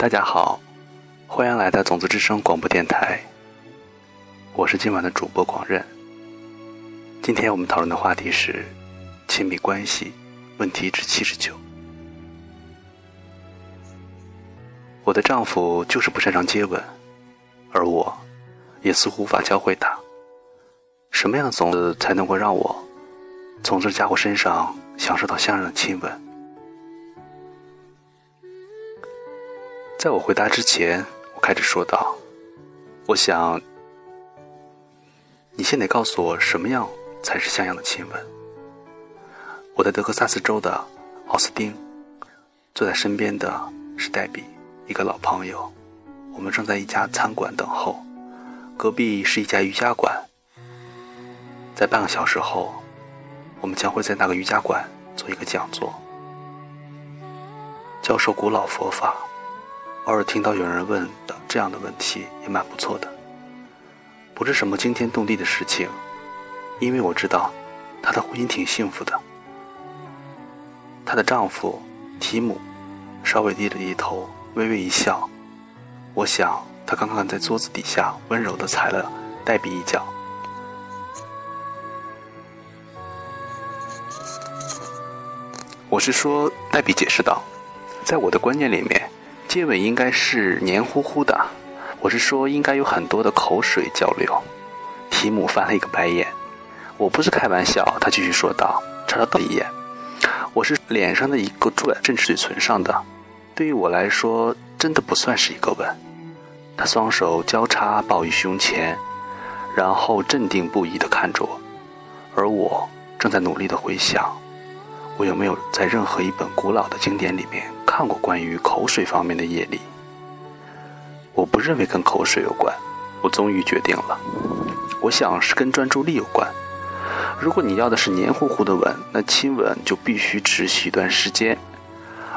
大家好，欢迎来到种子之声广播电台。我是今晚的主播广任。今天我们讨论的话题是亲密关系问题之七十九。我的丈夫就是不擅长接吻，而我也似乎无法教会他。什么样的种子才能够让我从这家伙身上享受到相应的亲吻？在我回答之前，我开始说道：“我想，你先得告诉我什么样才是像样的亲吻。”我在德克萨斯州的奥斯汀，坐在身边的是黛比，一个老朋友。我们正在一家餐馆等候，隔壁是一家瑜伽馆。在半个小时后，我们将会在那个瑜伽馆做一个讲座，教授古老佛法。偶尔听到有人问的这样的问题也蛮不错的，不是什么惊天动地的事情，因为我知道她的婚姻挺幸福的。她的丈夫提姆稍微低了低头，微微一笑。我想他刚刚在桌子底下温柔的踩了黛比一脚。我是说，黛比解释道，在我的观念里面。接吻应该是黏糊糊的，我是说应该有很多的口水交流。提姆翻了一个白眼，我不是开玩笑。他继续说道，朝他瞪一眼。我是脸上的一个吻，正是嘴唇上的。对于我来说，真的不算是一个吻。他双手交叉抱于胸前，然后镇定不移地看着我，而我正在努力地回想。我有没有在任何一本古老的经典里面看过关于口水方面的业力？我不认为跟口水有关。我终于决定了，我想是跟专注力有关。如果你要的是黏糊糊的吻，那亲吻就必须持续一段时间，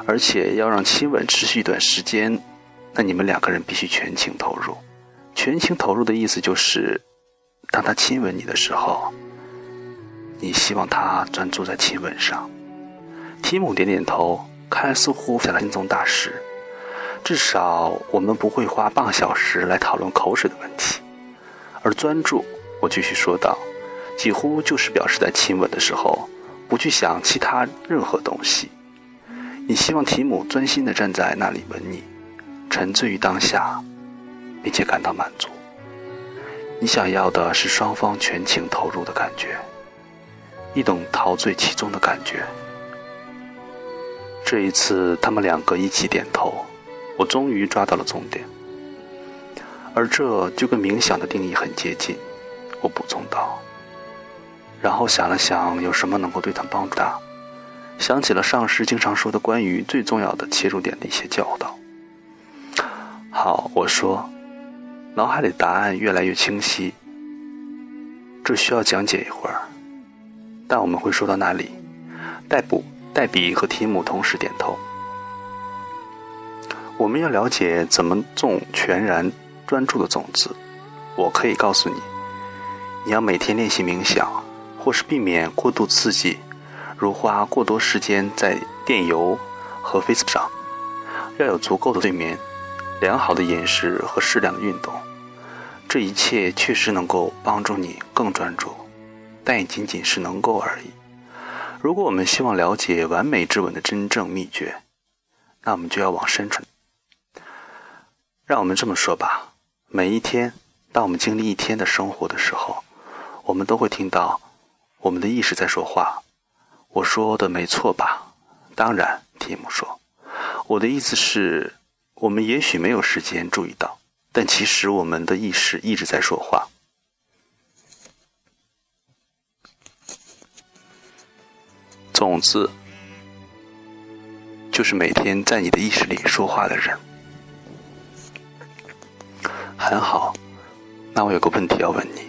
而且要让亲吻持续一段时间，那你们两个人必须全情投入。全情投入的意思就是，当他亲吻你的时候，你希望他专注在亲吻上。提姆点点头，看来似乎想了心中大事。至少我们不会花半小时来讨论口水的问题。而专注，我继续说道，几乎就是表示在亲吻的时候，不去想其他任何东西。你希望提姆专心地站在那里吻你，沉醉于当下，并且感到满足。你想要的是双方全情投入的感觉，一种陶醉其中的感觉。这一次，他们两个一起点头，我终于抓到了重点。而这就跟冥想的定义很接近，我补充道。然后想了想，有什么能够对他帮助大，想起了上师经常说的关于最重要的切入点的一些教导。好，我说，脑海里答案越来越清晰。这需要讲解一会儿，但我们会说到那里。逮捕。黛比和提姆同时点头。我们要了解怎么种全然专注的种子。我可以告诉你，你要每天练习冥想，或是避免过度刺激，如花过多时间在电邮和 Facebook 上。要有足够的睡眠、良好的饮食和适量的运动。这一切确实能够帮助你更专注，但也仅仅是能够而已。如果我们希望了解完美之吻的真正秘诀，那我们就要往深处。让我们这么说吧：每一天，当我们经历一天的生活的时候，我们都会听到我们的意识在说话。我说的没错吧？当然，提姆说。我的意思是，我们也许没有时间注意到，但其实我们的意识一直在说话。种子就是每天在你的意识里说话的人。很好，那我有个问题要问你：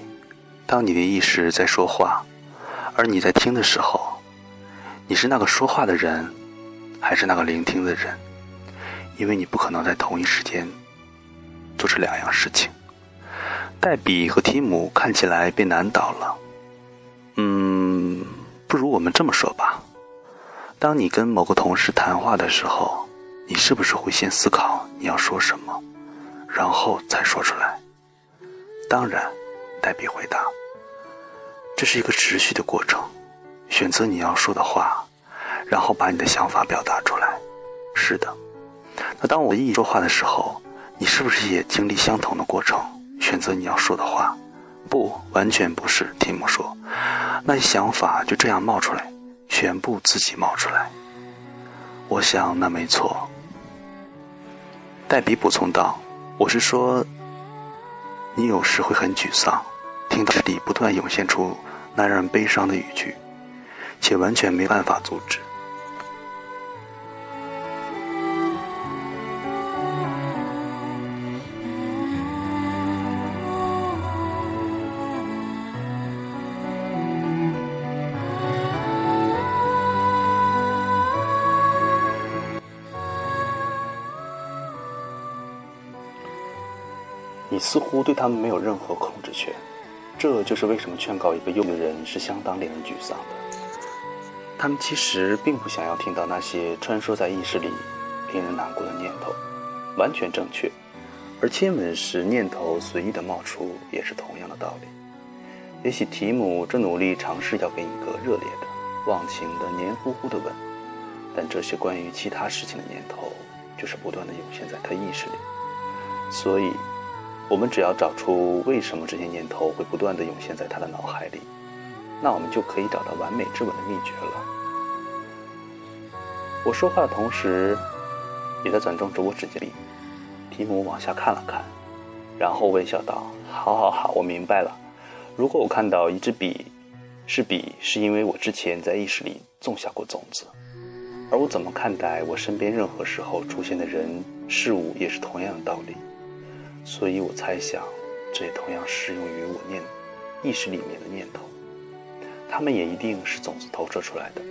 当你的意识在说话，而你在听的时候，你是那个说话的人，还是那个聆听的人？因为你不可能在同一时间做这两样事情。黛比和提姆看起来被难倒了。嗯。不如我们这么说吧：当你跟某个同事谈话的时候，你是不是会先思考你要说什么，然后再说出来。当然，黛比回答。这是一个持续的过程，选择你要说的话，然后把你的想法表达出来。是的。那当我一说话的时候，你是不是也经历相同的过程，选择你要说的话？不，完全不是。提姆说，那些想法就这样冒出来，全部自己冒出来。我想那没错。黛比补充道：“我是说，你有时会很沮丧，听到这里不断涌现出。”那让人悲伤的语句，且完全没办法阻止。你似乎对他们没有任何控制权。这就是为什么劝告一个幼的人是相当令人沮丧的。他们其实并不想要听到那些穿梭在意识里令人难过的念头，完全正确。而亲吻时念头随意的冒出也是同样的道理。也许提姆正努力尝试要给你一个热烈的、忘情的、黏糊糊的吻，但这些关于其他事情的念头就是不断的涌现在他意识里，所以。我们只要找出为什么这些念头会不断的涌现在他的脑海里，那我们就可以找到完美之吻的秘诀了。我说话的同时，也在转动着我指尖里。提姆往下看了看，然后微笑道：“好好好，我明白了。如果我看到一支笔是笔，是因为我之前在意识里种下过种子，而我怎么看待我身边任何时候出现的人事物，也是同样的道理。”所以我猜想，这也同样适用于我念意识里面的念头，他们也一定是种子投射出来的。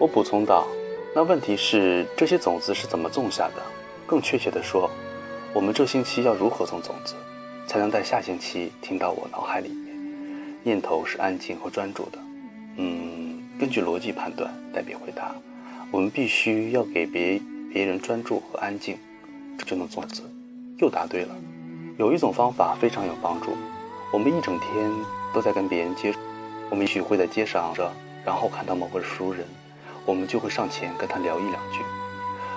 我补充道：“那问题是，这些种子是怎么种下的？更确切地说，我们这星期要如何种种子，才能在下星期听到我脑海里面念头是安静和专注的？嗯，根据逻辑判断，代表回答，我们必须要给别别人专注和安静，这就能种子。又答对了。有一种方法非常有帮助。我们一整天都在跟别人接触，我们也许会在街上着，然后看到某个熟人。”我们就会上前跟他聊一两句。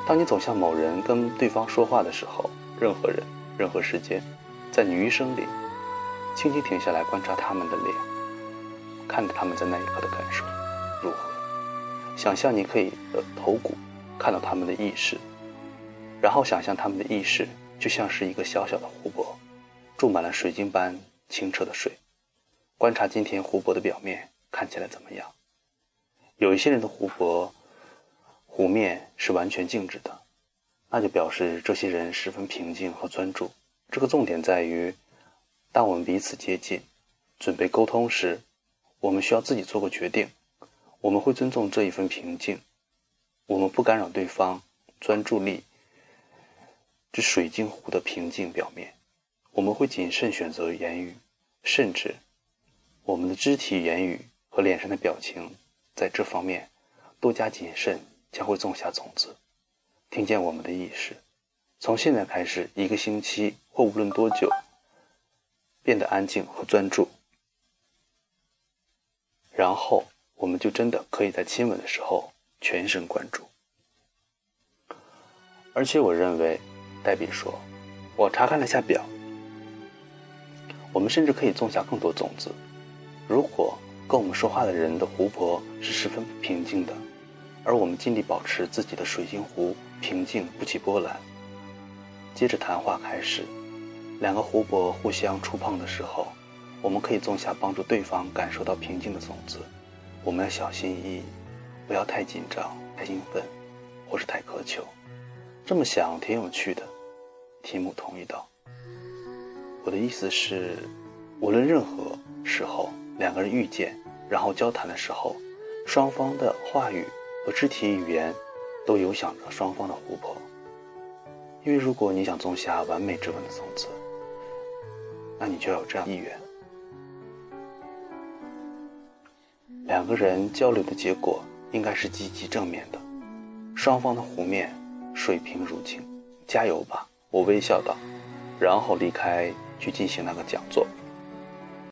当你走向某人跟对方说话的时候，任何人、任何时间，在你余生里，轻轻停下来观察他们的脸，看着他们在那一刻的感受如何。想象你可以的头骨看到他们的意识，然后想象他们的意识就像是一个小小的湖泊，注满了水晶般清澈的水。观察今天湖泊的表面看起来怎么样？有一些人的湖泊湖面是完全静止的，那就表示这些人十分平静和专注。这个重点在于，当我们彼此接近、准备沟通时，我们需要自己做个决定：我们会尊重这一份平静，我们不干扰对方专注力这水晶湖的平静表面，我们会谨慎选择言语，甚至我们的肢体言语和脸上的表情。在这方面，多加谨慎将会种下种子。听见我们的意识，从现在开始一个星期或无论多久，变得安静和专注，然后我们就真的可以在亲吻的时候全神贯注。而且我认为，黛比说，我查看了下表，我们甚至可以种下更多种子。如果。跟我们说话的人的湖泊是十分平静的，而我们尽力保持自己的水晶湖平静不起波澜。接着谈话开始，两个湖泊互相触碰的时候，我们可以种下帮助对方感受到平静的种子。我们要小心翼翼，不要太紧张、太兴奋，或是太苛求。这么想挺有趣的，提姆同意道。我的意思是，无论任何时候，两个人遇见，然后交谈的时候，双方的话语和肢体语言都有想着双方的湖泊。因为如果你想种下完美之吻的种子，那你就要有这样意愿。两个人交流的结果应该是积极正面的，双方的湖面水平如镜，加油吧！我微笑道，然后离开去进行那个讲座。